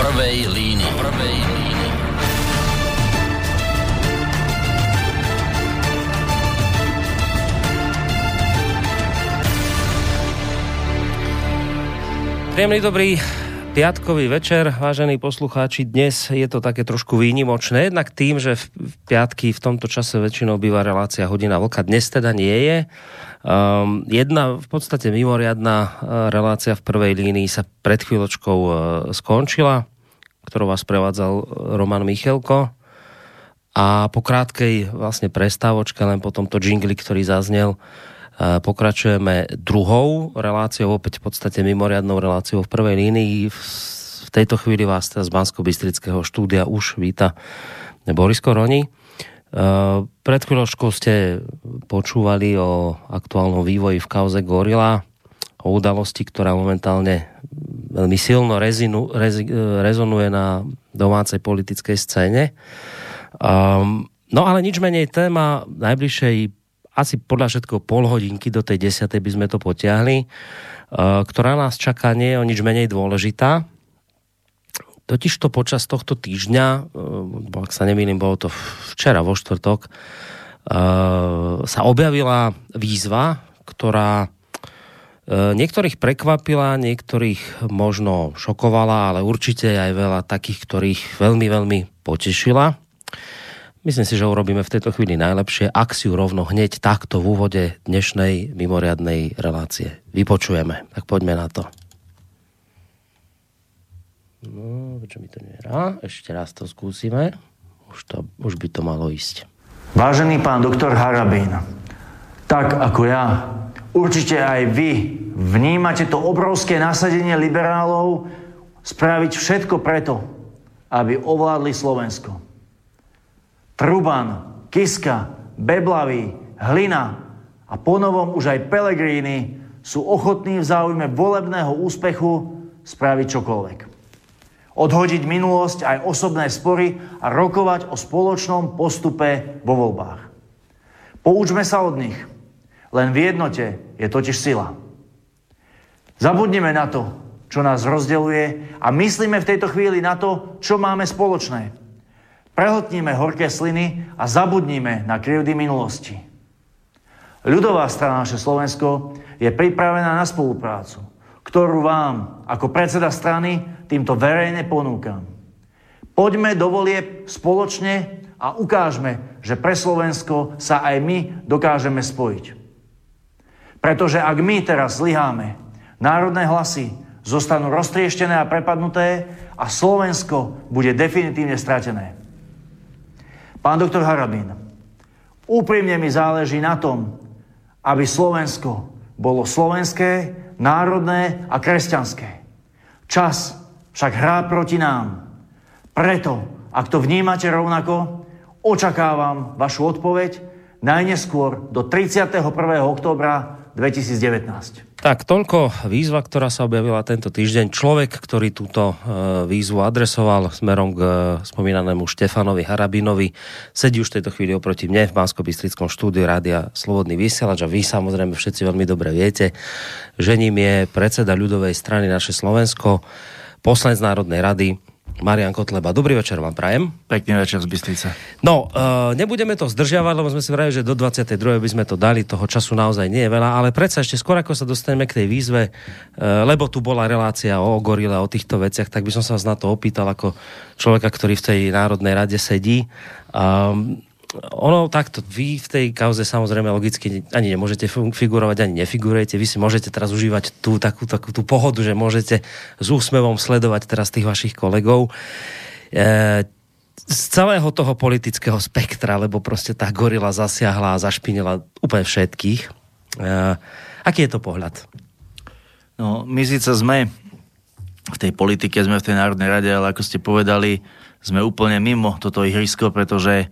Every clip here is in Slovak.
prvej línii. Prvej línii. Príjemný dobrý piatkový večer, vážení poslucháči. Dnes je to také trošku výnimočné, jednak tým, že v piatky v tomto čase väčšinou býva relácia hodina vlka. Dnes teda nie je. Um, jedna v podstate mimoriadná uh, relácia v prvej línii sa pred chvíľočkou uh, skončila, ktorú vás prevádzal Roman Michelko. A po krátkej vlastne prestávočke, len po tomto jingli, ktorý zaznel, Pokračujeme druhou reláciou, opäť v podstate mimoriadnou reláciou v prvej línii. V tejto chvíli vás teda z Bansko-Bystrického štúdia už víta Boris Koroni. Pred chvíľočkou ste počúvali o aktuálnom vývoji v kauze Gorila, o udalosti, ktorá momentálne veľmi silno rezinu, rez, rezonuje na domácej politickej scéne. Um, no ale nič menej téma najbližšej asi podľa všetko pol hodinky do tej desiatej by sme to potiahli, e, ktorá nás čaká nie je o nič menej dôležitá. Totiž to počas tohto týždňa, e, ak sa nemýlim, bolo to včera vo štvrtok, e, sa objavila výzva, ktorá niektorých prekvapila, niektorých možno šokovala, ale určite aj veľa takých, ktorých veľmi, veľmi potešila. Myslím si, že urobíme v tejto chvíli najlepšie, ak si ju rovno hneď takto v úvode dnešnej mimoriadnej relácie vypočujeme. Tak poďme na to. No, čo mi to nehrá? Ešte raz to skúsime. Už, to, už by to malo ísť. Vážený pán doktor Harabín, tak ako ja, určite aj vy vnímate to obrovské nasadenie liberálov spraviť všetko preto, aby ovládli Slovensko. Truban, Kiska, Beblavý, Hlina a ponovom už aj Pelegrini sú ochotní v záujme volebného úspechu spraviť čokoľvek. Odhodiť minulosť aj osobné spory a rokovať o spoločnom postupe vo voľbách. Poučme sa od nich. Len v jednote je totiž sila. Zabudnime na to, čo nás rozdeluje a myslíme v tejto chvíli na to, čo máme spoločné. Prehltníme horké sliny a zabudníme na krivdy minulosti. Ľudová strana naše Slovensko je pripravená na spoluprácu, ktorú vám ako predseda strany týmto verejne ponúkam. Poďme do volieb spoločne a ukážme, že pre Slovensko sa aj my dokážeme spojiť. Pretože ak my teraz zlyháme, národné hlasy zostanú roztrieštené a prepadnuté a Slovensko bude definitívne stratené. Pán doktor Harabín, úprimne mi záleží na tom, aby Slovensko bolo slovenské, národné a kresťanské. Čas však hrá proti nám. Preto, ak to vnímate rovnako, očakávam vašu odpoveď najneskôr do 31. oktobra 2019. Tak, toľko výzva, ktorá sa objavila tento týždeň. Človek, ktorý túto e, výzvu adresoval smerom k e, spomínanému Štefanovi Harabinovi, sedí už v tejto chvíli oproti mne v bansko bystrickom štúdiu Rádia Slobodný vysielač a vy samozrejme všetci veľmi dobre viete, že ním je predseda ľudovej strany naše Slovensko, poslanec Národnej rady, Marian Kotleba. Dobrý večer vám prajem. Pekný večer z Bystrice. No, uh, nebudeme to zdržiavať, lebo sme si vrali, že do 22. by sme to dali, toho času naozaj nie je veľa, ale predsa ešte skôr, ako sa dostaneme k tej výzve, uh, lebo tu bola relácia o gorile, o týchto veciach, tak by som sa vás na to opýtal ako človeka, ktorý v tej Národnej rade sedí. Um, ono takto, vy v tej kauze samozrejme logicky ani nemôžete figurovať, ani nefigurujete. Vy si môžete teraz užívať tú takú, takú tú pohodu, že môžete s úsmevom sledovať teraz tých vašich kolegov. E, z celého toho politického spektra, lebo proste tá gorila zasiahla a zašpinila úplne všetkých. E, aký je to pohľad? No, my síce sme v tej politike, sme v tej Národnej rade, ale ako ste povedali, sme úplne mimo toto ihrisko, pretože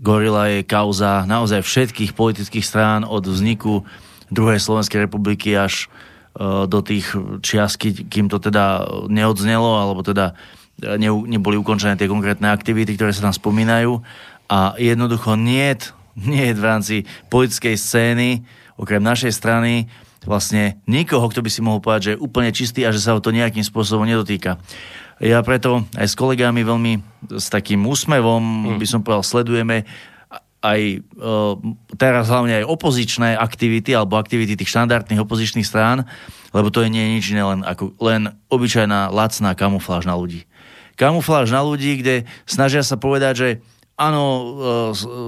Gorila je kauza naozaj všetkých politických strán od vzniku druhej Slovenskej republiky až e, do tých čias, kým to teda neodznelo, alebo teda e, ne, neboli ukončené tie konkrétne aktivity, ktoré sa tam spomínajú. A jednoducho nie nie v rámci politickej scény, okrem našej strany, vlastne nikoho, kto by si mohol povedať, že je úplne čistý a že sa ho to nejakým spôsobom nedotýka. Ja preto aj s kolegami veľmi s takým úsmevom, hmm. by som povedal, sledujeme aj e, teraz hlavne aj opozičné aktivity alebo aktivity tých štandardných opozičných strán, lebo to je nie nič iné, len, ako, len obyčajná lacná kamufláž na ľudí. Kamufláž na ľudí, kde snažia sa povedať, že áno, e,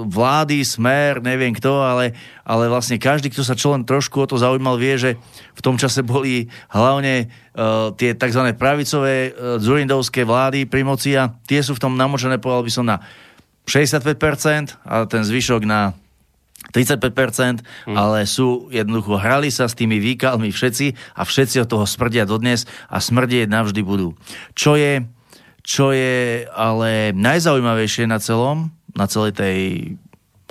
vlády, smer, neviem kto, ale, ale vlastne každý, kto sa čo len trošku o to zaujímal, vie, že v tom čase boli hlavne uh, tie tzv. pravicové uh, zurindovské vlády pri moci a tie sú v tom namočené, povedal by som, na 65% a ten zvyšok na 35%, mm. ale sú jednoducho, hrali sa s tými výkalmi všetci a všetci od toho smrdia dodnes a smrdieť navždy budú. Čo je, čo je ale najzaujímavejšie na celom, na celej tej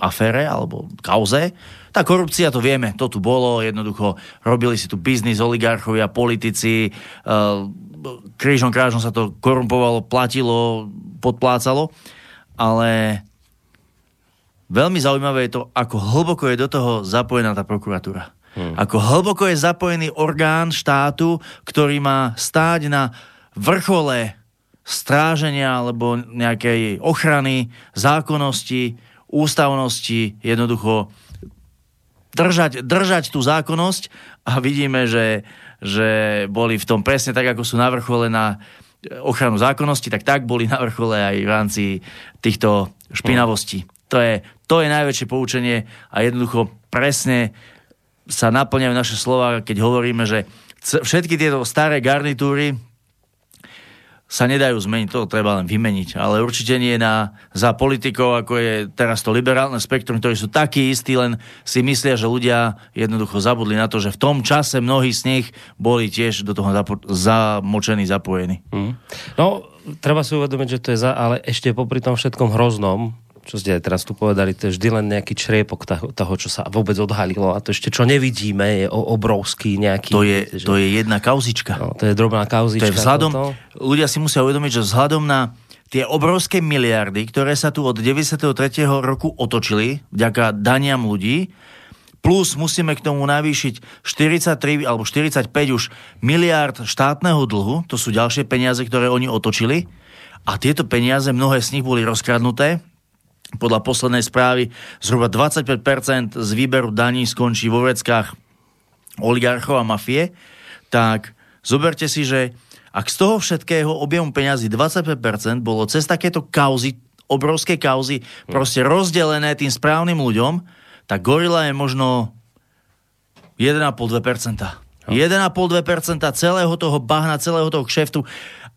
afére alebo kauze, tá korupcia, to vieme, to tu bolo, jednoducho robili si tu biznis, oligarchovia, politici, uh, krížom krážom sa to korumpovalo, platilo, podplácalo ale veľmi zaujímavé je to, ako hlboko je do toho zapojená tá prokuratúra. Hmm. Ako hlboko je zapojený orgán štátu, ktorý má stáť na vrchole stráženia alebo nejakej ochrany, zákonnosti, ústavnosti, jednoducho držať, držať tú zákonnosť a vidíme, že, že boli v tom presne tak, ako sú na vrchole na ochranu zákonnosti, tak tak boli na vrchole aj v rámci týchto špinavostí. To je, to je najväčšie poučenie a jednoducho presne sa naplňajú naše slova, keď hovoríme, že všetky tieto staré garnitúry sa nedajú zmeniť, to treba len vymeniť. Ale určite nie na, za politikov, ako je teraz to liberálne spektrum, ktorí sú takí istí, len si myslia, že ľudia jednoducho zabudli na to, že v tom čase mnohí z nich boli tiež do toho zapo- zamočení, zapojení. Mm. No, treba si uvedomiť, že to je za, ale ešte popri tom všetkom hroznom, čo ste aj teraz tu povedali, to je vždy len nejaký čriepok toho, čo sa vôbec odhalilo a to ešte čo nevidíme je obrovský nejaký... To je, že... to je jedna kauzička. No, to je drobná kauzička. To je vzhľadom, toto. ľudia si musia uvedomiť, že vzhľadom na tie obrovské miliardy, ktoré sa tu od 93. roku otočili vďaka daniam ľudí, plus musíme k tomu navýšiť 43 alebo 45 už miliard štátneho dlhu, to sú ďalšie peniaze, ktoré oni otočili, a tieto peniaze, mnohé z nich boli rozkradnuté, podľa poslednej správy zhruba 25% z výberu daní skončí vo vreckách oligarchov a mafie, tak zoberte si, že ak z toho všetkého objemu peňazí 25% bolo cez takéto kauzy, obrovské kauzy, proste rozdelené tým správnym ľuďom, tak gorila je možno 1,5-2%. 1,5-2% celého toho bahna, celého toho kšeftu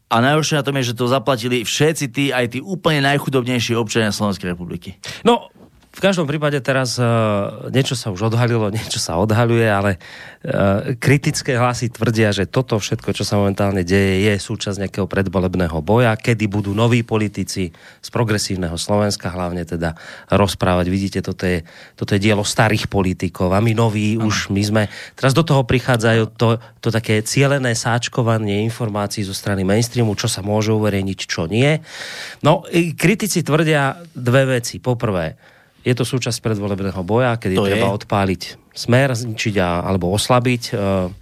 a najhoršie na tom je, že to zaplatili všetci tí, aj tí úplne najchudobnejší občania Slovenskej republiky. No, v každom prípade teraz uh, niečo sa už odhalilo, niečo sa odhaluje, ale uh, kritické hlasy tvrdia, že toto všetko, čo sa momentálne deje, je súčasť nejakého predvolebného boja, kedy budú noví politici z progresívneho Slovenska hlavne teda rozprávať. Vidíte, toto je, toto je dielo starých politikov a my noví Aha. už my sme... Teraz do toho prichádzajú to, to také cielené sáčkovanie informácií zo strany mainstreamu, čo sa môže uverejniť, čo nie. No, kritici tvrdia dve veci. Poprvé, je to súčasť predvolebného boja, kedy to treba je. odpáliť smer, zničiť a, alebo oslabiť. E,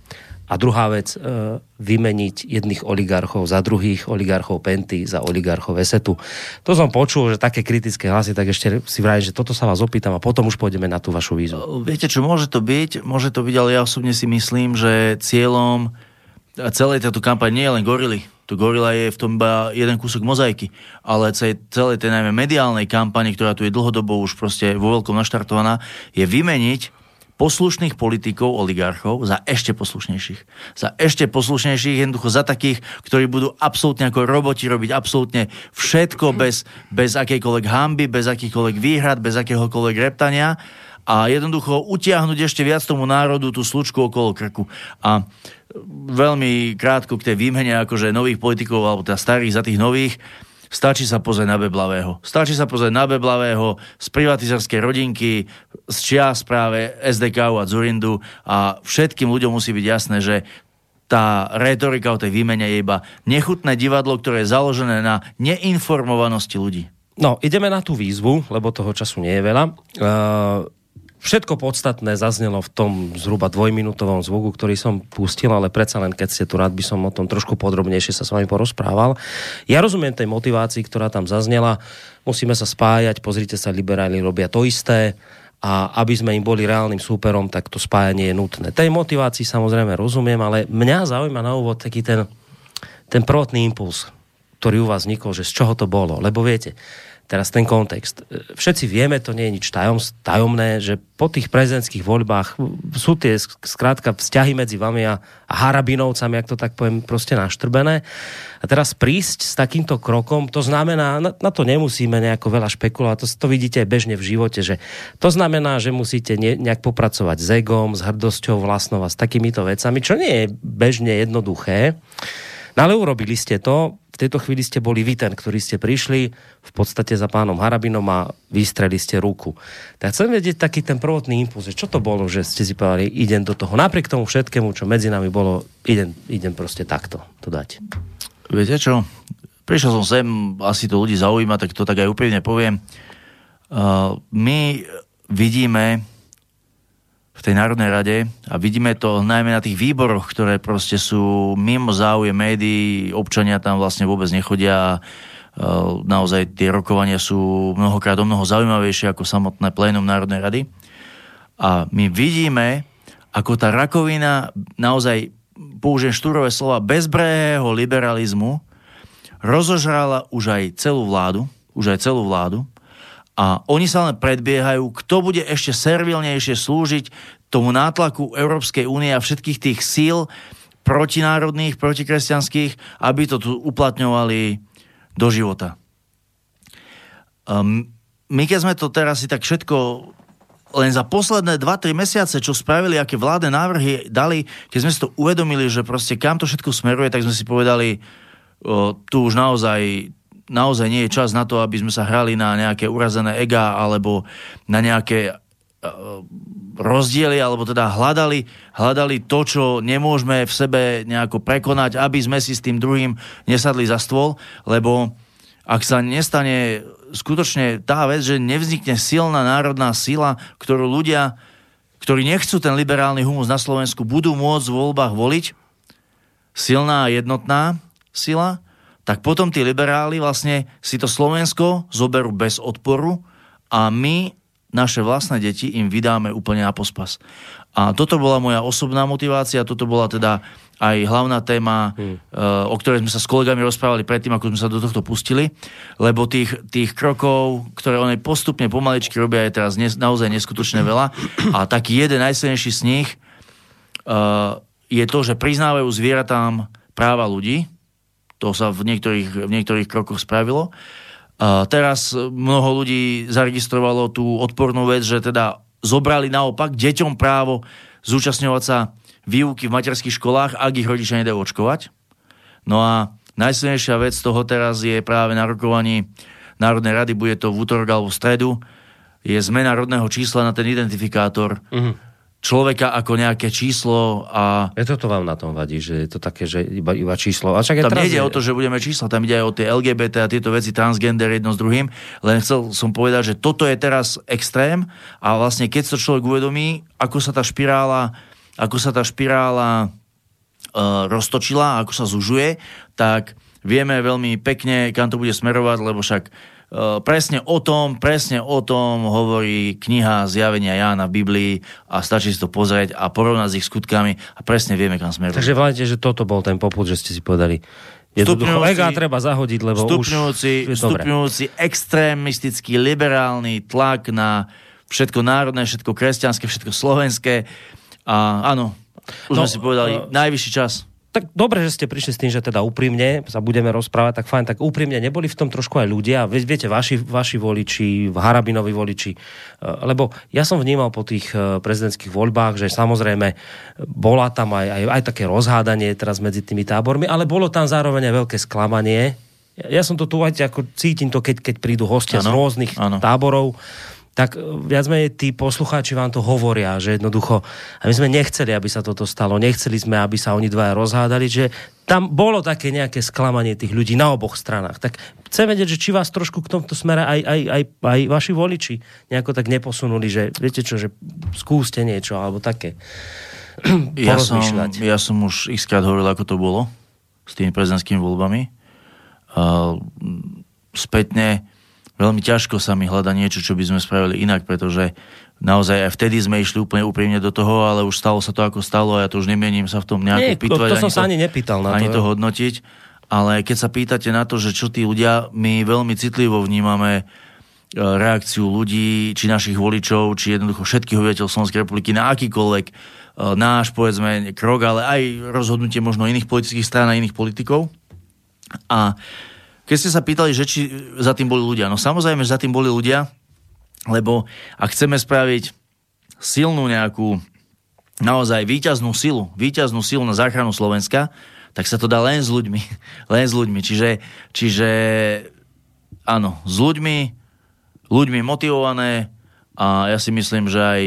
a druhá vec, e, vymeniť jedných oligarchov za druhých, oligarchov Penty za oligarchov Esetu. To som počul, že také kritické hlasy, tak ešte si vraj, že toto sa vás opýtam a potom už pôjdeme na tú vašu výzvu. Viete čo, môže to byť, môže to byť, ale ja osobne si myslím, že cieľom celej tejto kampaň nie je len gorily to Gorila je v tom iba jeden kúsok mozaiky, ale celej tej najmä mediálnej kampani, ktorá tu je dlhodobo už proste vo veľkom naštartovaná, je vymeniť poslušných politikov, oligarchov za ešte poslušnejších. Za ešte poslušnejších, jednoducho za takých, ktorí budú absolútne ako roboti robiť absolútne všetko bez, bez akejkoľvek hamby, bez akýchkoľvek výhrad, bez akéhokoľvek reptania a jednoducho utiahnuť ešte viac tomu národu tú slučku okolo krku. A veľmi krátko k tej výmene akože nových politikov, alebo teda starých za tých nových, stačí sa pozrieť na Beblavého. Stačí sa pozrieť na Beblavého z privatizerskej rodinky, z čia práve SDK a Zurindu a všetkým ľuďom musí byť jasné, že tá retorika o tej výmene je iba nechutné divadlo, ktoré je založené na neinformovanosti ľudí. No, ideme na tú výzvu, lebo toho času nie je veľa. Uh všetko podstatné zaznelo v tom zhruba dvojminútovom zvuku, ktorý som pustil, ale predsa len keď ste tu rád, by som o tom trošku podrobnejšie sa s vami porozprával. Ja rozumiem tej motivácii, ktorá tam zaznela. Musíme sa spájať, pozrite sa, liberáli robia to isté a aby sme im boli reálnym súperom, tak to spájanie je nutné. Tej motivácii samozrejme rozumiem, ale mňa zaujíma na úvod taký ten, ten prvotný impuls, ktorý u vás vznikol, že z čoho to bolo. Lebo viete, teraz ten kontext. Všetci vieme, to nie je nič tajom, tajomné, že po tých prezidentských voľbách sú tie skrátka vzťahy medzi vami a, Harabinovcami, ak to tak poviem, proste naštrbené. A teraz prísť s takýmto krokom, to znamená, na, to nemusíme nejako veľa špekulovať, to, to vidíte aj bežne v živote, že to znamená, že musíte ne, nejak popracovať s egom, s hrdosťou vlastnou a s takýmito vecami, čo nie je bežne jednoduché. No ale urobili ste to, v tejto chvíli ste boli vy ten, ktorí ste prišli v podstate za pánom Harabinom a vystreli ste ruku. Tak chcem vedieť taký ten prvotný impuls, čo to bolo, že ste si povedali, idem do toho. Napriek tomu všetkému, čo medzi nami bolo, idem, idem proste takto to dať. Viete čo? Prišiel som sem, asi to ľudí zaujíma, tak to tak aj úprimne poviem. Uh, my vidíme v tej Národnej rade a vidíme to najmä na tých výboroch, ktoré proste sú mimo záujem médií, občania tam vlastne vôbec nechodia naozaj tie rokovania sú mnohokrát o mnoho zaujímavejšie ako samotné plénum Národnej rady. A my vidíme, ako tá rakovina naozaj, použijem štúrové slova, bezbrehého liberalizmu rozožrala už aj celú vládu, už aj celú vládu a oni sa len predbiehajú, kto bude ešte servilnejšie slúžiť tomu nátlaku Európskej únie a všetkých tých síl protinárodných, protikresťanských, aby to tu uplatňovali do života. Um, my keď sme to teraz si tak všetko len za posledné 2-3 mesiace, čo spravili, aké vládne návrhy dali, keď sme si to uvedomili, že proste kam to všetko smeruje, tak sme si povedali, tu už naozaj naozaj nie je čas na to, aby sme sa hrali na nejaké urazené ega alebo na nejaké e, rozdiely, alebo teda hľadali, hľadali to, čo nemôžeme v sebe nejako prekonať, aby sme si s tým druhým nesadli za stôl, lebo ak sa nestane skutočne tá vec, že nevznikne silná národná sila, ktorú ľudia, ktorí nechcú ten liberálny humus na Slovensku, budú môcť v voľbách voliť, silná jednotná sila, tak potom tí liberáli vlastne si to Slovensko zoberú bez odporu a my, naše vlastné deti, im vydáme úplne na pospas. A toto bola moja osobná motivácia, toto bola teda aj hlavná téma, hmm. o ktorej sme sa s kolegami rozprávali predtým, ako sme sa do tohto pustili, lebo tých, tých krokov, ktoré oni postupne pomaličky robia, je teraz ne, naozaj neskutočne veľa. A taký jeden najsilnejší z nich uh, je to, že priznávajú zvieratám práva ľudí, to sa v niektorých, v niektorých krokoch spravilo. A teraz mnoho ľudí zaregistrovalo tú odpornú vec, že teda zobrali naopak deťom právo zúčastňovať sa výuky v materských školách, ak ich rodičia nedajú očkovať. No a najsilnejšia vec toho teraz je práve na rokovaní Národnej rady, bude to v útorok alebo v stredu, je zmena rodného čísla na ten identifikátor. Uh-huh človeka ako nejaké číslo a... Je toto vám na tom vadí, že je to také, že iba, iba číslo. A čak tam nejde je... o to, že budeme čísla, tam ide aj o tie LGBT a tieto veci, transgender jedno s druhým, len chcel som povedať, že toto je teraz extrém a vlastne keď sa človek uvedomí, ako sa tá špirála, ako sa tá špirála uh, roztočila, ako sa zužuje, tak vieme veľmi pekne, kam to bude smerovať, lebo však presne o tom, presne o tom hovorí kniha Zjavenia Jána v Biblii a stačí si to pozrieť a porovnať s ich skutkami a presne vieme, kam smeruje. Takže vládete, že toto bol ten poput, že ste si povedali, Jednoducho, ega treba zahodiť, lebo stupňujúci, už... Stupňujúci extrémistický, liberálny tlak na všetko národné, všetko kresťanské, všetko slovenské. A áno, už no, sme si povedali, uh, najvyšší čas tak dobre, že ste prišli s tým, že teda úprimne sa budeme rozprávať, tak fajn, tak úprimne neboli v tom trošku aj ľudia, viete, vaši, vaši voliči, Harabinovi voliči, e, lebo ja som vnímal po tých e, prezidentských voľbách, že samozrejme bola tam aj, aj, aj také rozhádanie teraz medzi tými tábormi, ale bolo tam zároveň aj veľké sklamanie. Ja som to tu aj ako cítim to, keď, keď prídu hostia ano, z rôznych ano. táborov, tak e, viac menej tí poslucháči vám to hovoria, že jednoducho, a my sme nechceli, aby sa toto stalo, nechceli sme, aby sa oni dvaja rozhádali, že tam bolo také nejaké sklamanie tých ľudí na oboch stranách. Tak chcem vedieť, že či vás trošku k tomto smere aj, aj, aj, aj vaši voliči nejako tak neposunuli, že viete čo, že skúste niečo, alebo také. Ja som, ja som už ich hovoril, ako to bolo s tými prezidentskými voľbami. Uh, spätne veľmi ťažko sa mi hľada niečo, čo by sme spravili inak, pretože naozaj aj vtedy sme išli úplne úprimne do toho, ale už stalo sa to, ako stalo a ja to už nemienim sa v tom nejako Nie, pýtvať. To, to som ani sa ani nepýtal na ani to. to hodnotiť. Ale keď sa pýtate na to, že čo tí ľudia, my veľmi citlivo vnímame e, reakciu ľudí, či našich voličov, či jednoducho všetkých obyvateľov Slovenskej republiky na akýkoľvek e, náš, povedzme, krok, ale aj rozhodnutie možno iných politických strán a iných politikov. A keď ste sa pýtali, že či za tým boli ľudia, no samozrejme, že za tým boli ľudia, lebo ak chceme spraviť silnú nejakú naozaj výťaznú silu, výťaznú silu na záchranu Slovenska, tak sa to dá len s ľuďmi. Len s ľuďmi. Čiže, čiže áno, s ľuďmi, ľuďmi motivované a ja si myslím, že aj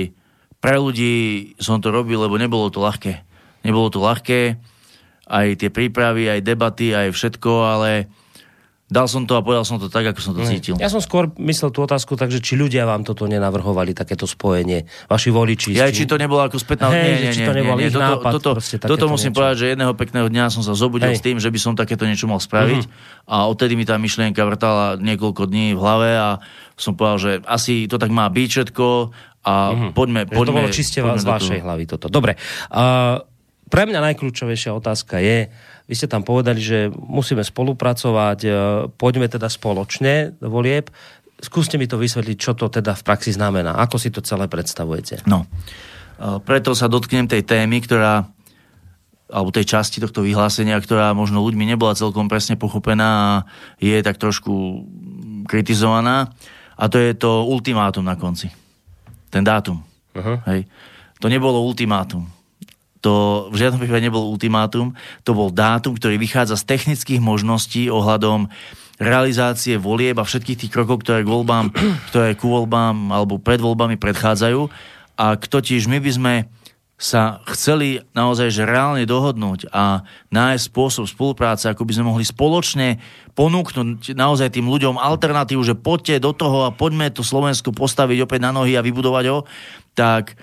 pre ľudí som to robil, lebo nebolo to ľahké. Nebolo to ľahké, aj tie prípravy, aj debaty, aj všetko, ale Dal som to a povedal som to tak, ako som to cítil. Ja som skôr myslel tú otázku tak, že či ľudia vám toto nenavrhovali, takéto spojenie, vaši voliči. Ja, či to nebolo ako spätná... Hey, nie, nie, či to nie, nie, nie. Toto, nápad, toto, toto musím niečo. povedať, že jedného pekného dňa som sa zobudil hey. s tým, že by som takéto niečo mal spraviť uh-huh. a odtedy mi tá myšlienka vrtala niekoľko dní v hlave a som povedal, že asi to tak má byť všetko a uh-huh. poďme, poďme... To bolo čiste z vašej hlavy toto. Dobre. Uh, pre mňa najkľúčovejšia otázka je, vy ste tam povedali, že musíme spolupracovať, e, poďme teda spoločne do volieb. Skúste mi to vysvetliť, čo to teda v praxi znamená. Ako si to celé predstavujete? No, e, preto sa dotknem tej témy, ktorá alebo tej časti tohto vyhlásenia, ktorá možno ľuďmi nebola celkom presne pochopená a je tak trošku kritizovaná. A to je to ultimátum na konci. Ten dátum. Uh-huh. Hej. To nebolo ultimátum to v žiadnom prípade nebol ultimátum, to bol dátum, ktorý vychádza z technických možností ohľadom realizácie volieb a všetkých tých krokov, ktoré k voľbám, ktoré ku voľbám alebo pred voľbami predchádzajú. A totiž my by sme sa chceli naozaj že reálne dohodnúť a nájsť spôsob spolupráce, ako by sme mohli spoločne ponúknuť naozaj tým ľuďom alternatívu, že poďte do toho a poďme to Slovensko postaviť opäť na nohy a vybudovať ho, tak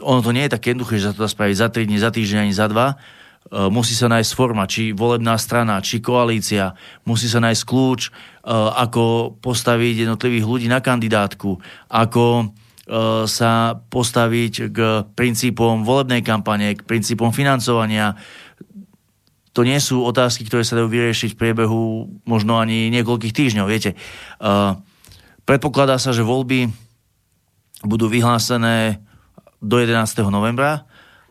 ono to nie je také jednoduché, že sa to dá spraviť za 3 dní, za týždeň ani za dva. E, musí sa nájsť forma, či volebná strana, či koalícia. Musí sa nájsť kľúč, e, ako postaviť jednotlivých ľudí na kandidátku, ako e, sa postaviť k princípom volebnej kampane, k princípom financovania. To nie sú otázky, ktoré sa dajú vyriešiť v priebehu možno ani niekoľkých týždňov. Viete, predpokladá sa, že voľby budú vyhlásené do 11. novembra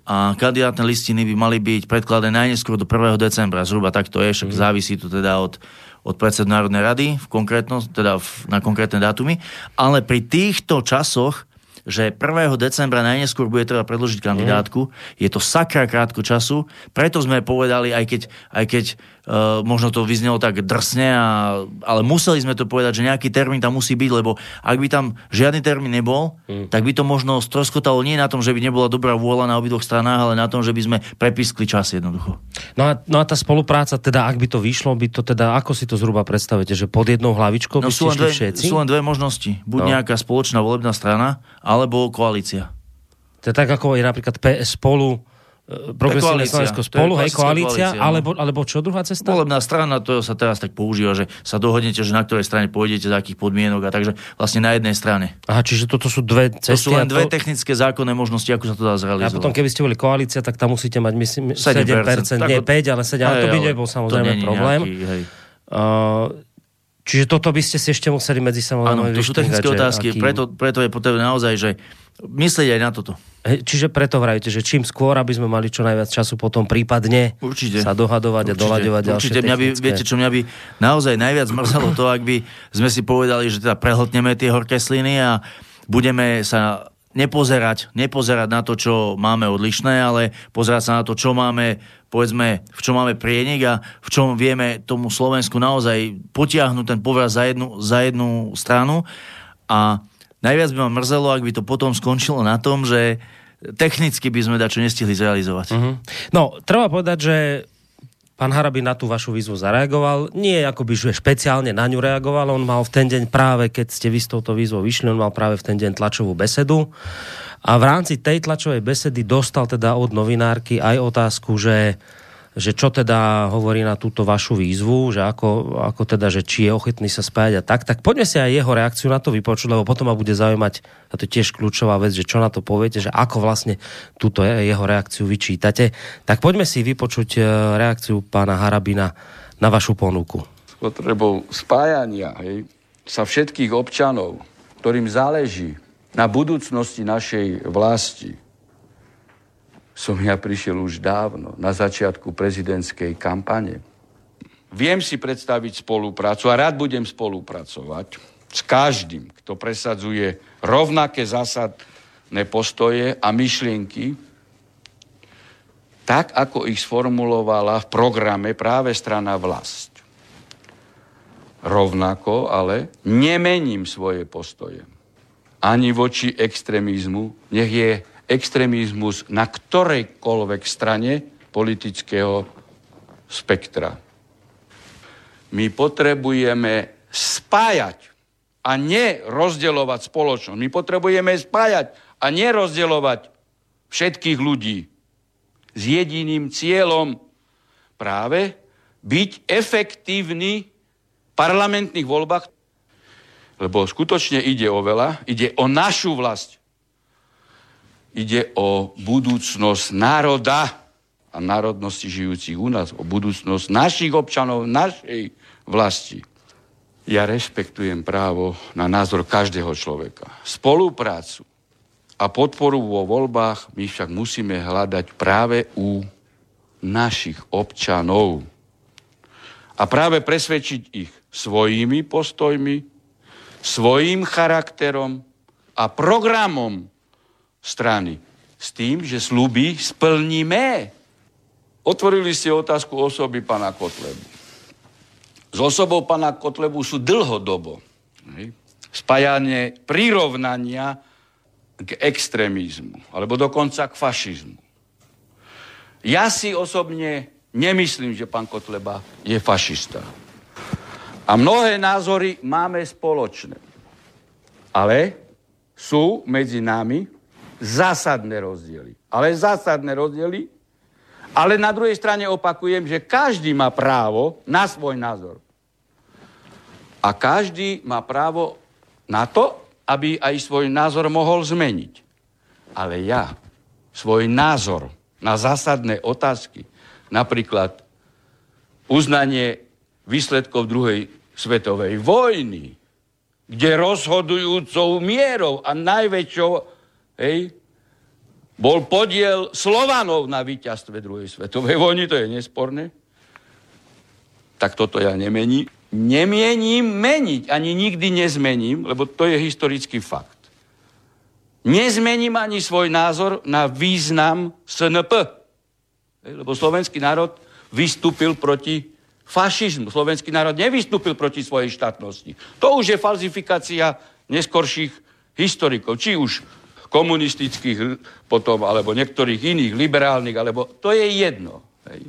a kandidátne listiny by mali byť predkladané najneskôr do 1. decembra. Zhruba takto je, však mm. závisí to teda od, od predsedu Národnej rady v konkrétno, teda v, na konkrétne dátumy. Ale pri týchto časoch že 1. decembra najneskôr bude treba predložiť kandidátku. Mm. Je to sakra krátko času, preto sme povedali, aj keď, aj keď uh, možno to vyznelo tak drsne, a, ale museli sme to povedať, že nejaký termín tam musí byť, lebo ak by tam žiadny termín nebol, mm. tak by to možno stroskotalo nie na tom, že by nebola dobrá vôľa na obidvoch stranách, ale na tom, že by sme prepiskli čas jednoducho. No a, no a tá spolupráca, teda ak by to vyšlo, by to teda, ako si to zhruba predstavíte, že pod jednou hlavičkou no, by sú len, dve, všetci? sú len dve možnosti. Buď no. nejaká spoločná volebná strana, alebo koalícia. To je tak, ako je napríklad PS spolu, e, progresívne Slovensko spolu, hej, koalícia, koalícia no. alebo, alebo čo druhá cesta? Volebná strana, to sa teraz tak používa, že sa dohodnete, že na ktorej strane pôjdete, za akých podmienok a takže vlastne na jednej strane. Aha, čiže toto sú dve cesty. To sú len dve to... technické zákonné možnosti, ako sa to dá zrealizovať. A potom, keby ste boli koalícia, tak tam musíte mať, myslím, 7%, 7% nie 5, ale 7, ale to by nebol samozrejme problém. Nejaký, hej. Uh, Čiže toto by ste si ešte museli medzi sebou Áno, to sú technické otázky, aký... preto, preto je potrebné naozaj, že myslieť aj na toto. Čiže preto vravíte, že čím skôr, aby sme mali čo najviac času potom prípadne Určite. sa dohadovať Určite. a doľaďovať Určite. Mňa by, viete, čo mňa by naozaj najviac mrzelo to, ak by sme si povedali, že teda prehltneme tie horké sliny a budeme sa nepozerať, nepozerať na to, čo máme odlišné, ale pozerať sa na to, čo máme povedzme, v čom máme prienik a v čom vieme tomu Slovensku naozaj potiahnuť ten povraz za jednu, za jednu stranu a najviac by ma mrzelo, ak by to potom skončilo na tom, že technicky by sme dačo nestihli zrealizovať. Uh-huh. No, treba povedať, že pán Harabin na tú vašu výzvu zareagoval. Nie ako by že špeciálne na ňu reagoval, on mal v ten deň práve, keď ste vy s touto výzvou vyšli, on mal práve v ten deň tlačovú besedu. A v rámci tej tlačovej besedy dostal teda od novinárky aj otázku, že že čo teda hovorí na túto vašu výzvu, že ako, ako teda, že či je ochotný sa spájať a tak, tak poďme si aj jeho reakciu na to vypočuť, lebo potom ma bude zaujímať, a to je tiež kľúčová vec, že čo na to poviete, že ako vlastne túto jeho reakciu vyčítate. Tak poďme si vypočuť e, reakciu pána Harabina na vašu ponuku. S potrebou spájania hej, sa všetkých občanov, ktorým záleží na budúcnosti našej vlasti, som ja prišiel už dávno, na začiatku prezidentskej kampane. Viem si predstaviť spoluprácu a rád budem spolupracovať s každým, kto presadzuje rovnaké zásadné postoje a myšlienky, tak ako ich sformulovala v programe práve strana vlast. Rovnako ale nemením svoje postoje ani voči extrémizmu, nech je extrémizmus na ktorejkoľvek strane politického spektra. My potrebujeme spájať a nerozdeľovať spoločnosť. My potrebujeme spájať a nerozdeľovať všetkých ľudí s jediným cieľom práve byť efektívny v parlamentných voľbách, lebo skutočne ide o veľa, ide o našu vlast, ide o budúcnosť národa a národnosti žijúcich u nás, o budúcnosť našich občanov, našej vlasti. Ja rešpektujem právo na názor každého človeka. Spoluprácu a podporu vo voľbách my však musíme hľadať práve u našich občanov. A práve presvedčiť ich svojimi postojmi, svojim charakterom a programom strany. S tým, že sluby splníme. Otvorili ste otázku osoby pana Kotlebu. S osobou pana Kotlebu sú dlhodobo spájanie prirovnania k extrémizmu, alebo dokonca k fašizmu. Ja si osobne nemyslím, že pán Kotleba je fašista. A mnohé názory máme spoločné. Ale sú medzi nami zásadné rozdiely. Ale zásadné rozdiely. Ale na druhej strane opakujem, že každý má právo na svoj názor. A každý má právo na to, aby aj svoj názor mohol zmeniť. Ale ja svoj názor na zásadné otázky, napríklad uznanie výsledkov druhej svetovej vojny, kde rozhodujúcou mierou a najväčšou Hej? Bol podiel Slovanov na víťazstve druhej svetovej vojny, to je nesporné. Tak toto ja nemení. Nemiením meniť, ani nikdy nezmením, lebo to je historický fakt. Nezmením ani svoj názor na význam SNP. Lebo slovenský národ vystúpil proti fašizmu. Slovenský národ nevystúpil proti svojej štátnosti. To už je falzifikácia neskorších historikov. Či už komunistických potom, alebo niektorých iných, liberálnych, alebo to je jedno. Hej.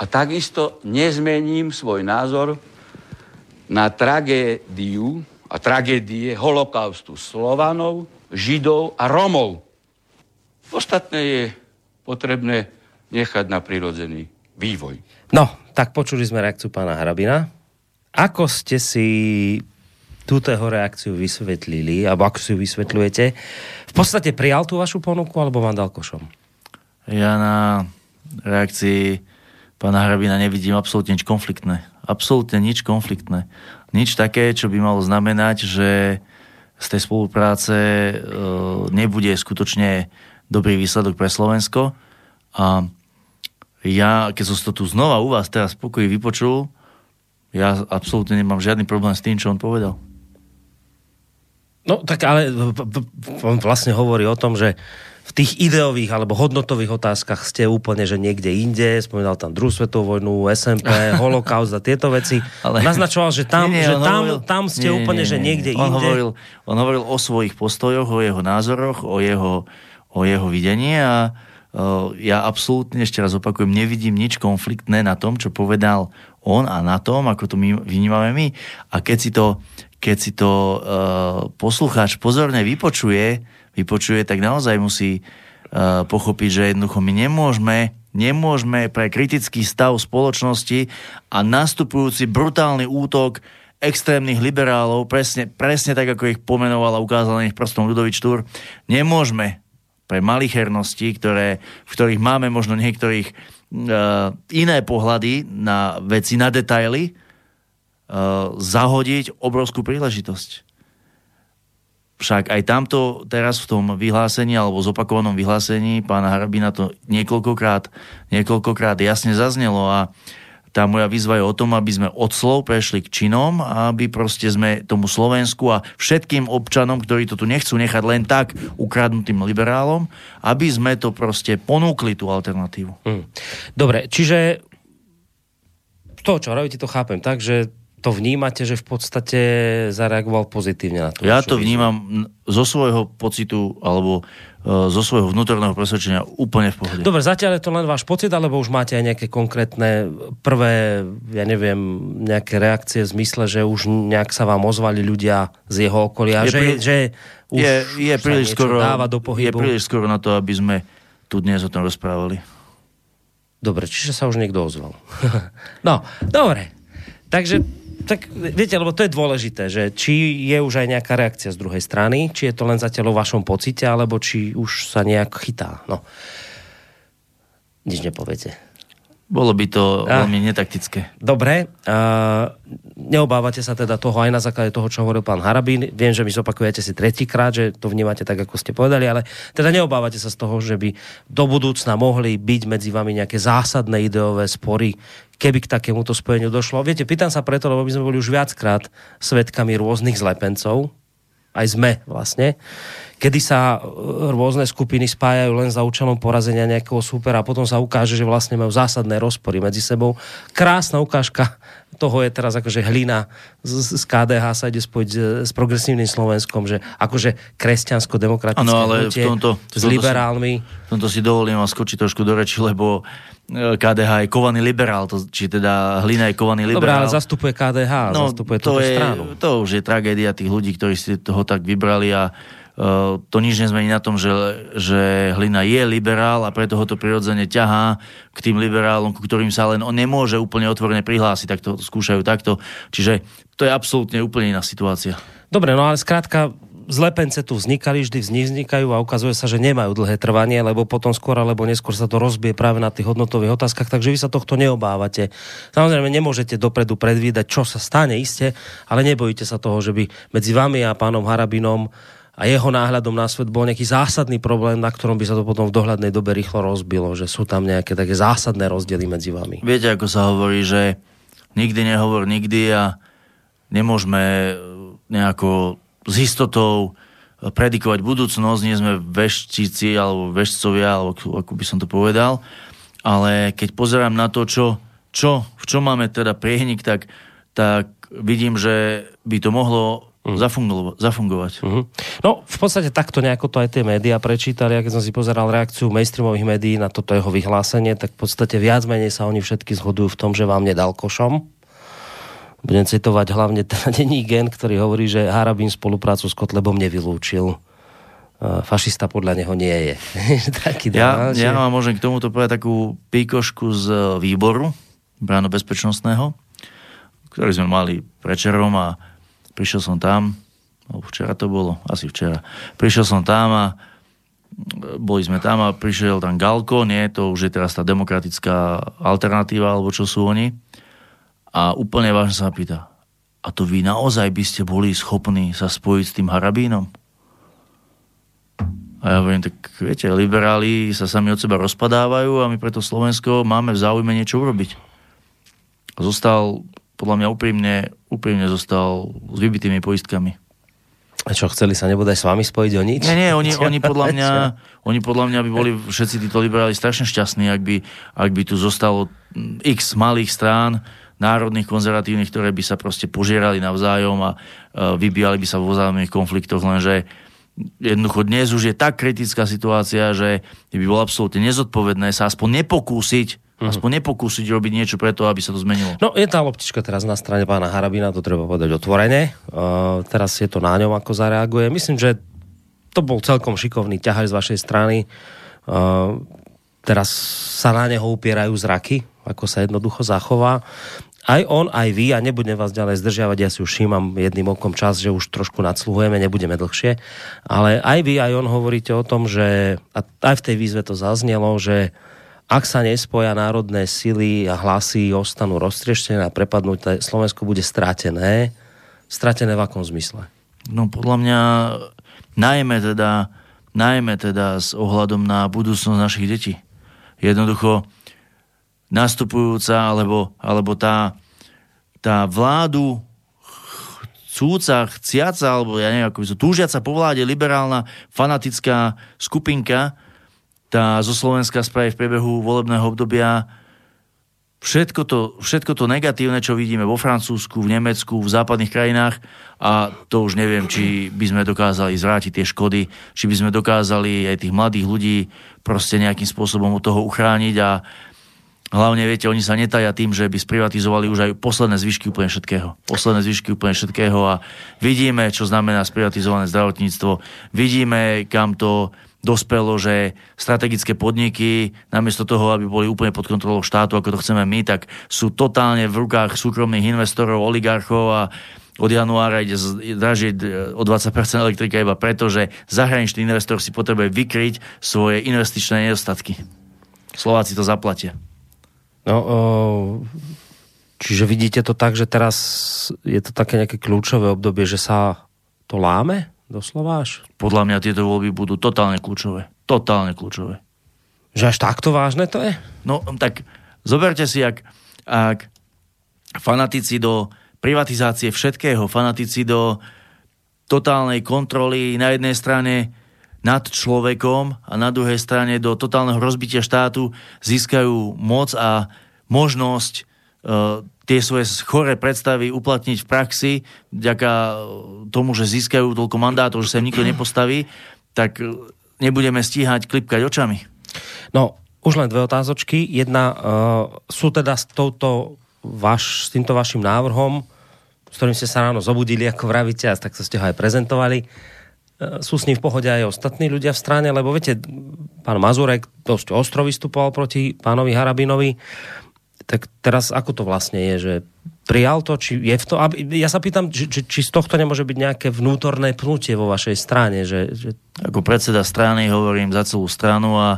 A takisto nezmením svoj názor na tragédiu a tragédie holokaustu Slovanov, Židov a Romov. Ostatné je potrebné nechať na prirodzený vývoj. No, tak počuli sme reakciu pána Hrabina. Ako ste si túto jeho reakciu vysvetlili, alebo ako si ju vysvetľujete. V podstate prijal tú vašu ponuku, alebo vám dal košom? Ja na reakcii pána Hrabina nevidím absolútne nič konfliktné. Absolútne nič konfliktné. Nič také, čo by malo znamenať, že z tej spolupráce e, nebude skutočne dobrý výsledok pre Slovensko. A ja, keď som to tu znova u vás teraz pokoji vypočul, ja absolútne nemám žiadny problém s tým, čo on povedal. No tak ale on vlastne hovorí o tom, že v tých ideových alebo hodnotových otázkach ste úplne, že niekde inde, spomínal tam druhú svetovú vojnu, SMP, holokaust a tieto veci. Ale... Naznačoval, že tam, nie, nie, že tam, hovoril... tam ste nie, úplne, nie, nie, že niekde on inde. Hovoril, on hovoril o svojich postojoch, o jeho názoroch, o jeho, o jeho videní a uh, ja absolútne, ešte raz opakujem, nevidím nič konfliktné na tom, čo povedal on a na tom, ako to my vnímame my. A keď si to, keď si to uh, poslucháč pozorne vypočuje, vypočuje, tak naozaj musí uh, pochopiť, že jednoducho my nemôžeme, nemôžeme pre kritický stav spoločnosti a nastupujúci brutálny útok extrémnych liberálov, presne, presne tak, ako ich pomenoval a ukázal na nich prstom Ludovič Túr, nemôžeme pre malichernosti, ktoré, v ktorých máme možno niektorých uh, iné pohľady na veci, na detaily, zahodiť obrovskú príležitosť však aj tamto teraz v tom vyhlásení alebo zopakovanom vyhlásení pána Harabina to niekoľkokrát, niekoľkokrát jasne zaznelo a tá moja výzva je o tom, aby sme od slov prešli k činom aby proste sme tomu Slovensku a všetkým občanom, ktorí to tu nechcú nechať len tak ukradnutým liberálom, aby sme to proste ponúkli tú alternatívu. Hmm. Dobre, čiže to, čo hovoríte, to chápem tak, že to vnímate, že v podstate zareagoval pozitívne na to? Ja to vnímam zo svojho pocitu alebo e, zo svojho vnútorného presvedčenia úplne v pohode. Dobre, zatiaľ je to len váš pocit, alebo už máte aj nejaké konkrétne prvé, ja neviem, nejaké reakcie v zmysle, že už nejak sa vám ozvali ľudia z jeho okolia, je že, prí... že už je, je príliš skoro, dáva do pohybu. Je príliš skoro na to, aby sme tu dnes o tom rozprávali. Dobre, čiže sa už niekto ozval. no, dobre. Takže tak viete, lebo to je dôležité, že či je už aj nejaká reakcia z druhej strany, či je to len zatiaľ o vašom pocite, alebo či už sa nejak chytá. No. Nič nepoviete. Bolo by to a, veľmi netaktické. Dobre. A, neobávate sa teda toho aj na základe toho, čo hovoril pán Harabín. Viem, že mi zopakujete si tretíkrát, že to vnímate tak, ako ste povedali, ale teda neobávate sa z toho, že by do budúcna mohli byť medzi vami nejaké zásadné ideové spory, keby k takémuto spojeniu došlo. Viete, pýtam sa preto, lebo my sme boli už viackrát svetkami rôznych zlepencov, aj sme vlastne, kedy sa e, rôzne skupiny spájajú len za účelom porazenia nejakého supera a potom sa ukáže, že vlastne majú zásadné rozpory medzi sebou. Krásna ukážka toho je teraz akože hlina z, z KDH sa ide spojiť s, progresívnym Slovenskom, že akože kresťansko-demokratické ano, ale v tomto, s liberálmi. v tomto si dovolím a skočiť trošku do reči, lebo e, KDH je kovaný liberál, to, či teda Hlina je kovaný liberál. Dobre, ale zastupuje KDH, no, zastupuje to je, stranu. To už je tragédia tých ľudí, ktorí si toho tak vybrali a to nič nezmení na tom, že, že Hlina je liberál a preto ho to prirodzene ťahá k tým liberálom, ku ktorým sa len on nemôže úplne otvorene prihlásiť, tak to skúšajú takto. Čiže to je absolútne úplne iná situácia. Dobre, no ale skrátka, zlepence tu vznikali, vždy vznikajú a ukazuje sa, že nemajú dlhé trvanie, lebo potom skôr alebo neskôr sa to rozbije práve na tých hodnotových otázkach, takže vy sa tohto neobávate. Samozrejme, nemôžete dopredu predvídať, čo sa stane iste, ale nebojíte sa toho, že by medzi vami a pánom Harabinom a jeho náhľadom na svet bol nejaký zásadný problém, na ktorom by sa to potom v dohľadnej dobe rýchlo rozbilo, že sú tam nejaké také zásadné rozdiely medzi vami. Viete, ako sa hovorí, že nikdy nehovor nikdy a nemôžeme e, nejako s istotou predikovať budúcnosť, nie sme veštici alebo veštcovia, alebo ako by som to povedal, ale keď pozerám na to, čo, čo v čom máme teda priehnik, tak, tak vidím, že by to mohlo mm. zafungo- zafungovať. Mm-hmm. No, v podstate takto nejako to aj tie médiá prečítali. A keď som si pozeral reakciu mainstreamových médií na toto jeho vyhlásenie, tak v podstate viac menej sa oni všetky zhodujú v tom, že vám nedal košom. Budem citovať hlavne ten denní gen, ktorý hovorí, že Harabín spoluprácu s Kotlebom nevylúčil fašista podľa neho nie je. Taký ja, ja vám môžem k tomuto povedať takú píkošku z výboru bráno bezpečnostného, ktorý sme mali prečerom a prišiel som tam, včera to bolo, asi včera, prišiel som tam a boli sme tam a prišiel tam Galko, nie, to už je teraz tá demokratická alternatíva, alebo čo sú oni. A úplne vážne sa pýta, a to vy naozaj by ste boli schopní sa spojiť s tým Harabínom? A ja hovorím, tak viete, liberáli sa sami od seba rozpadávajú a my preto Slovensko máme v záujme niečo urobiť. Zostal podľa mňa úprimne, úprimne zostal s vybitými poistkami. A čo, chceli sa nebude aj s vami spojiť o nič? Nie, nie, oni, oni, podľa mňa, oni podľa mňa by boli všetci títo liberáli strašne šťastní, ak by, ak by tu zostalo x malých strán, národných konzervatívnych, ktoré by sa proste požierali navzájom a uh, vybíjali by sa vo vzájomných konfliktoch, lenže jednoducho dnes už je tak kritická situácia, že by bolo absolútne nezodpovedné sa aspoň nepokúsiť Mm-hmm. Aspoň nepokúsiť robiť niečo preto, aby sa to zmenilo. No je tá loptička teraz na strane pána Harabina, to treba povedať otvorene. Uh, teraz je to na ňom, ako zareaguje. Myslím, že to bol celkom šikovný ťahaj z vašej strany. Uh, teraz sa na neho upierajú zraky, ako sa jednoducho zachová. Aj on, aj vy, a nebudem vás ďalej zdržiavať, ja si už všímam jedným okom čas, že už trošku nadsluhujeme, nebudeme dlhšie, ale aj vy, aj on hovoríte o tom, že, a aj v tej výzve to zaznelo, že ak sa nespoja národné sily a hlasy ostanú roztrieštené a prepadnuté, Slovensko bude stratené. Stratené v akom zmysle? No podľa mňa najmä teda, najmä teda s ohľadom na budúcnosť našich detí. Jednoducho nastupujúca alebo, alebo tá, tá vládu chcúca, chciaca, alebo ja neviem, ako by túžiaca po vláde liberálna fanatická skupinka tá zo Slovenska spraví v priebehu volebného obdobia všetko to, všetko to negatívne, čo vidíme vo Francúzsku, v Nemecku, v západných krajinách. A to už neviem, či by sme dokázali zvrátiť tie škody, či by sme dokázali aj tých mladých ľudí proste nejakým spôsobom od toho uchrániť. A hlavne, viete, oni sa netaja tým, že by sprivatizovali už aj posledné zvyšky úplne všetkého. Posledné zvyšky úplne všetkého. A vidíme, čo znamená sprivatizované zdravotníctvo, vidíme, kam to dospelo, že strategické podniky, namiesto toho, aby boli úplne pod kontrolou štátu, ako to chceme my, tak sú totálne v rukách súkromných investorov, oligarchov a od januára ide dražiť e, o 20% elektrika iba preto, že zahraničný investor si potrebuje vykryť svoje investičné nedostatky. Slováci to zaplatia. No, o, čiže vidíte to tak, že teraz je to také nejaké kľúčové obdobie, že sa to láme? Doslova až? Podľa mňa tieto voľby budú totálne kľúčové. Totálne kľúčové. Že až takto vážne to je? No tak zoberte si, ak, ak fanatici do privatizácie všetkého, fanatici do totálnej kontroly na jednej strane nad človekom a na druhej strane do totálneho rozbitia štátu získajú moc a možnosť e, tie svoje choré predstavy uplatniť v praxi, vďaka tomu, že získajú toľko mandátov, že sa im nikto nepostaví, tak nebudeme stíhať klipkať očami. No, už len dve otázočky. Jedna, uh, sú teda s, touto vaš, s týmto vašim návrhom, s ktorým ste sa ráno zobudili, ako vravíte, a tak ste ho aj prezentovali, uh, sú s ním v pohode aj ostatní ľudia v strane, lebo viete, pán Mazurek dosť ostro vystupoval proti pánovi Harabinovi. Tak teraz ako to vlastne je, že prijal to, či je v to, aby, ja sa pýtam, či, či, či z tohto nemôže byť nejaké vnútorné pnutie vo vašej strane, že, že... Ako predseda strany hovorím za celú stranu a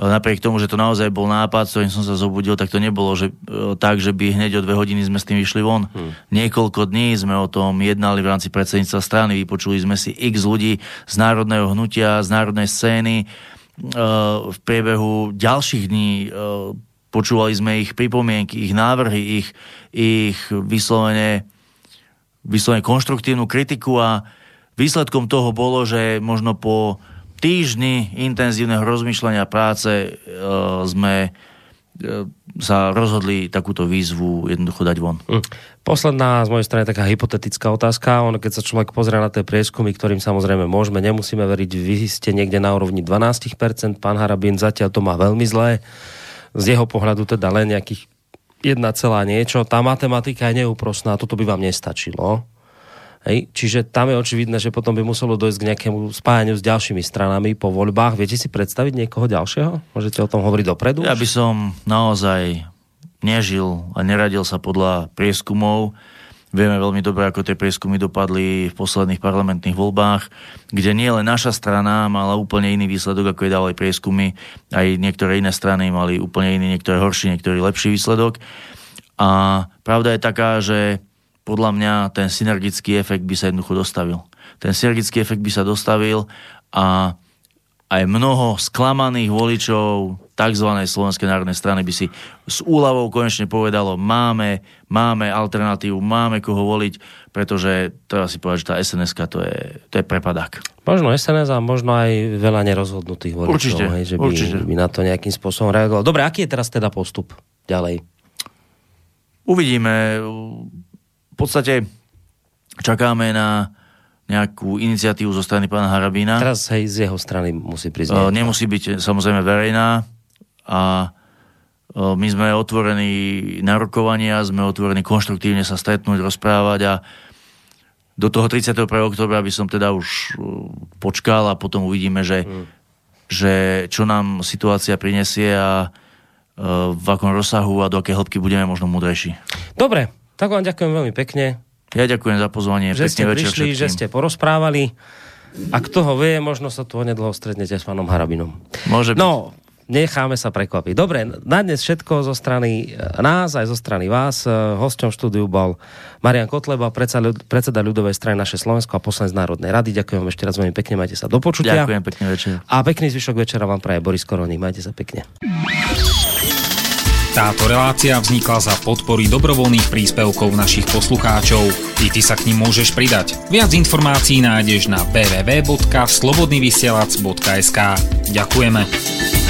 napriek tomu, že to naozaj bol nápad, s ktorým som sa zobudil, tak to nebolo že, e, tak, že by hneď o dve hodiny sme s tým vyšli von. Hmm. Niekoľko dní sme o tom jednali v rámci predsedníctva strany, vypočuli sme si x ľudí z národného hnutia, z národnej scény, e, v priebehu ďalších dní e, Počúvali sme ich pripomienky, ich návrhy, ich, ich vyslovene, vyslovene konštruktívnu kritiku a výsledkom toho bolo, že možno po týždni intenzívneho rozmýšľania práce e, sme e, sa rozhodli takúto výzvu jednoducho dať von. Hm. Posledná z mojej strany taká hypotetická otázka. On, keď sa človek pozrie na tie prieskumy, ktorým samozrejme môžeme, nemusíme veriť, vy ste niekde na úrovni 12%, pán Harabín zatiaľ to má veľmi zlé z jeho pohľadu teda len nejakých jedna celá niečo. Tá matematika je neúprosná, toto by vám nestačilo. Hej. Čiže tam je očividné, že potom by muselo dojsť k nejakému spájaniu s ďalšími stranami po voľbách. Viete si predstaviť niekoho ďalšieho? Môžete o tom hovoriť dopredu? Ja by som naozaj nežil a neradil sa podľa prieskumov. Vieme veľmi dobre, ako tie prieskumy dopadli v posledných parlamentných voľbách, kde nie len naša strana mala úplne iný výsledok, ako je dávali prieskumy, aj niektoré iné strany mali úplne iný, niektoré horší, niektorý lepší výsledok. A pravda je taká, že podľa mňa ten synergický efekt by sa jednoducho dostavil. Ten synergický efekt by sa dostavil a aj mnoho sklamaných voličov tzv. Slovenskej národnej strany by si s úľavou konečne povedalo, máme, máme alternatívu, máme koho voliť, pretože to asi povedať, že tá sns to je, to je prepadák. Možno SNS a možno aj veľa nerozhodnutých voličov, určite, hej, že by, určite. by na to nejakým spôsobom reagoval. Dobre, aký je teraz teda postup ďalej? Uvidíme. V podstate čakáme na nejakú iniciatívu zo strany pána Harabína. Teraz hej, z jeho strany musí prísť. Uh, nemusí byť samozrejme verejná a my sme otvorení na rokovania, sme otvorení konštruktívne sa stretnúť, rozprávať a do toho 31. oktobra by som teda už počkal a potom uvidíme, že, hmm. že čo nám situácia prinesie a v akom rozsahu a do aké hĺbky budeme možno múdrejší. Dobre, tak vám ďakujem veľmi pekne. Ja ďakujem za pozvanie. Že ste prišli, že ste porozprávali. A kto ho vie, možno sa tu onedlho stretnete s pánom Harabinom. Môže byť. No, necháme sa prekvapiť. Dobre, na dnes všetko zo strany nás, aj zo strany vás. Hosťom štúdiu bol Marian Kotleba, predseda ľudovej strany naše Slovensko a poslanec Národnej rady. Ďakujem vám ešte raz veľmi pekne, majte sa do počutia. Ďakujem, pekný večer. A pekný zvyšok večera vám praje Boris Korony. Majte sa pekne. Táto relácia vznikla za podpory dobrovoľných príspevkov našich poslucháčov. I ty sa k ním môžeš pridať. Viac informácií nájdeš na www.slobodnyvysielac.sk Ďakujeme.